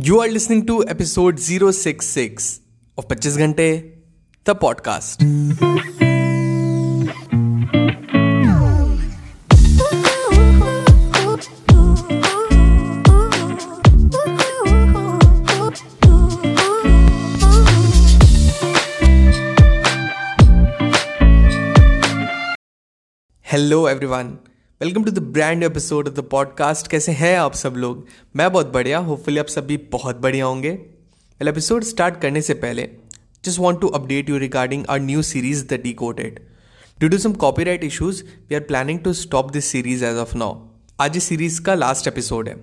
You are listening to episode 066 of 25 Ghante, the podcast. Hello, everyone. Welcome to the brand episode of the podcast कैसे हैं आप सब लोग? मैं बहुत बढ़िया होपफुली आप सभी बहुत बढ़िया होंगे। वेल एपिसोड स्टार्ट करने से पहले just want to update you regarding our new series the decoded due to some copyright issues we are planning to stop this series as of now आज इस सीरीज़ का लास्ट एपिसोड है।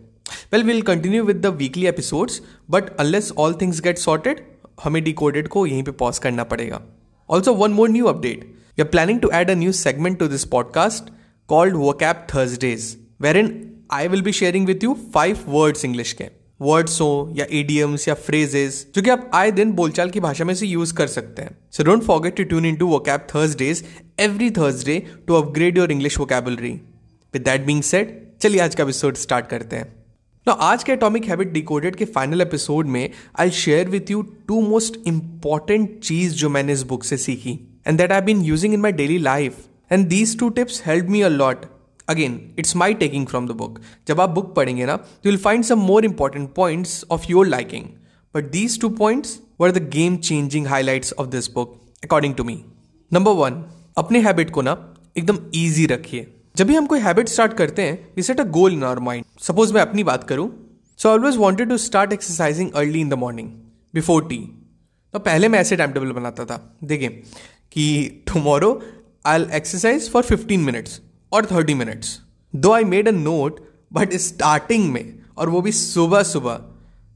We'll will continue with the weekly episodes but unless all things get sorted हमें decoded को यहीं पर pause करना पड़ेगा। Also one more new update We are planning to add a new segment to this podcast called Vocab Thursdays, wherein I will be sharing with you five words English के words हो या idioms या phrases जो कि आप आए दिन बोलचाल की भाषा में से यूज़ कर सकते हैं। So don't forget to tune in to vocab Thursdays every Thursday to upgrade your English vocabulary with that being said चलिए आज का एपिसोड स्टार्ट करते हैं। ना आज के एटॉमिक हैबिट डिकोडेड के फाइनल एपिसोड में I share with you two most important चीज़ जो मैंने इस बुक से सीखी and that I been using in my daily life. And these two tips help me a lot again it's my taking from the book जब आप book पढ़ेंगे ना तो will find some more important points of your liking but these two points were the game changing highlights of this book according to me number one अपने habit को ना एकदम easy रखिए। जब भी हम कोई हैबिट स्टार्ट करते हैं we set a goal in our mind suppose मैं अपनी बात करूँ so always wanted to start exercising early in the morning before tea तो पहले मैं ऐसे टाइम टेबल बनाता था। देखें कि tomorrow I exercise for fifteen minutes और thirty minutes though I made a note but starting में, और वो भी सुबह सुबह,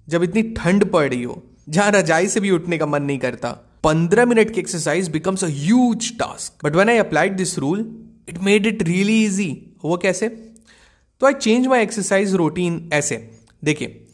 जब इतनी ठंड पड़ रही हो, जहाँ रजाई से भी उठने का मन नहीं करता, पंद्रह मिनट की exercise becomes a huge task but when I applied this rule it made it really easy वो कैसे? तो I change my exercise routine ऐसे. देखिए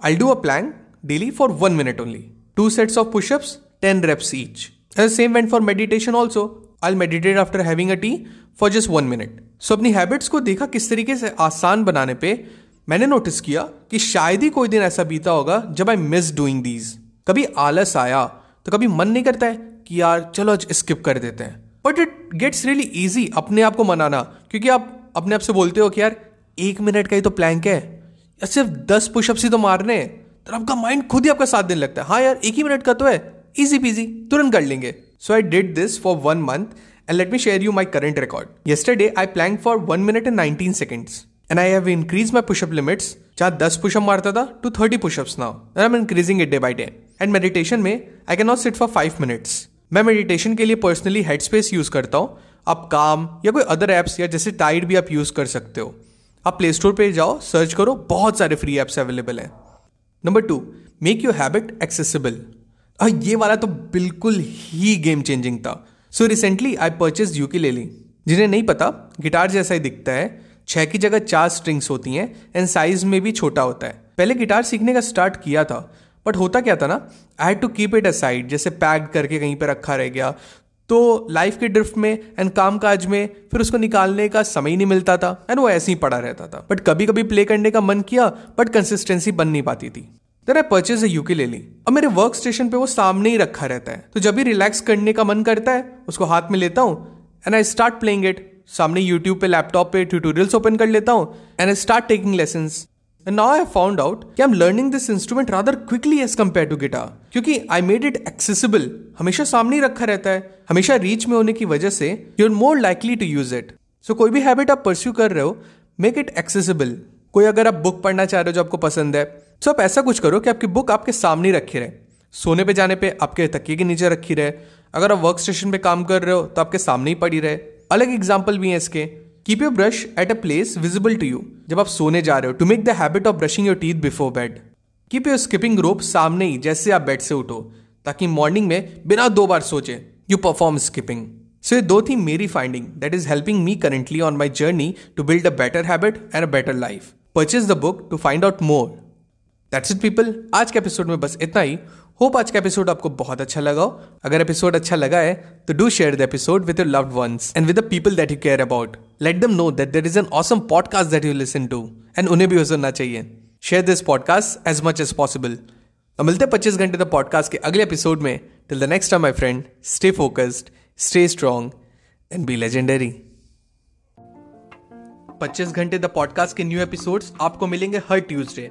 I do a plan daily for one minute only two sets of pushups ten reps each the same went for meditation also. I'll meditate after having a tea for just one minute. So, अपनी habits को देखा किस तरीके से आसान बनाने पे मैंने नोटिस किया कि शायद ही कोई दिन ऐसा बीता होगा जब आई मिस डूइंग दीज कभी आलस आया तो कभी मन नहीं करता है कि यार, चलो आज स्किप कर देते हैं. But it gets really easy अपने आप को मनाना, क्योंकि आप अपने आप से बोलते हो कि यार, एक मिनट का ही तो प्लैंक है. या सिर्फ़ दस पुशअप्स ही तो मारने तो आपका माइंड खुद ही आपका साथ देने लगता है. हाँ यार, एक ही मिनट का तो है. इजी पीजी तुरंत कर लेंगे. So I did this for one month and let me share you my current record yesterday I plank for one minute and nineteen seconds and I have increase my pushup limits जहाँ दस pushup मारता था to thirty pushups now and I am increasing it day by day and meditation में I can not sit for five minutes मैं meditation के लिए personally head space use करता हूँ. आप काम या कोई अदर एप्स या जैसे टाइड भी आप यूज़ कर सकते हो. आप प्ले स्टोर पर जाओ सर्च करो, बहुत सारे फ्री एप्स अवेलेबल हैं. Number two make your habit accessible ये वाला तो बिल्कुल ही गेम चेंजिंग था। So recently I purchase ukulele जिन्हें नहीं पता गिटार जैसा ही दिखता है। छह की जगह चार स्ट्रिंग्स होती हैं एंड साइज़ में भी छोटा होता है। पहले गिटार सीखने का स्टार्ट किया था बट होता क्या था ना I had to keep it aside जैसे पैक्ड करके कहीं पर रखा रह गया तो लाइफ के ड्रिफ्ट में एंड काम काज में फिर उसको निकालने का समय ही नहीं मिलता था एंड वो ऐसे ही पड़ा रहता था। बट कभी कभी प्ले करने का मन किया बट कंसिस्टेंसी बन नहीं पाती थी। देन आई परचेज अ ली अब मेरे वर्क स्टेशन पे वो सामने ही रखा रहता है। तो जब भी रिलैक्स करने का मन करता है, उसको हाथ में लेता हूँ and I start playing it सामने यूट्यूब पे लैपटॉप पे ट्यूटोरियल्स ओपन कर लेता हूँ and I start taking lesson and now I found out कि I am learning this instrument rather quickly as compare to guitar क्योंकि आई मेड इट एक्सेसिबल हमेशा सामने ही रखा रहता है। हमेशा रीच में होने की वजह से you are more likely to use it so कोई भी हैबिट आप परस्यू कर रहे हो मेक इट एक्सेसिबल कोई अगर आप बुक पढ़ना चाह रहे हो जो आपको पसंद है तो आप ऐसा कुछ करो कि आपकी बुक आपके सामने रखी रहे। सोने पे जाने पे आपके तकिए के नीचे रखी रहे। अगर आप वर्क स्टेशन पे काम कर रहे हो तो आपके सामने ही पड़ी रहे। अलग एग्ज़ाम्पल भी है इसके। Keep your brush at a place visible to you जब आप सोने जा रहे हो to make the habit of brushing your teeth before bed keep your skipping rope सामने ही, जैसे आप बेड से उठो, ताकि मॉर्निंग में बिना दो बार सोचे यू परफॉर्म स्किपिंग सो ये दो थी मेरी finding that is helping me currently on my journey to build a better habit and a better life purchase the book to find out more that's it people आज के episode में बस इतना ही। Hope आज का एपिसोड आपको बहुत अच्छा लगा हो। अगर एपिसोड अच्छा लगा है तो do share the episode with your loved ones and with the people that you care about let them know that there is an awesome podcast that you listen to and उन्हें भी सुनना चाहिए। Share this podcast as much as possible अब मिलते पच्चीस घंटे the podcast के अगले एपिसोड में। Till the next time my friend stay focused stay strong and be legendary 25 घंटे द पॉडकास्ट के न्यू एपिसोड्स आपको मिलेंगे हर ट्यूसडे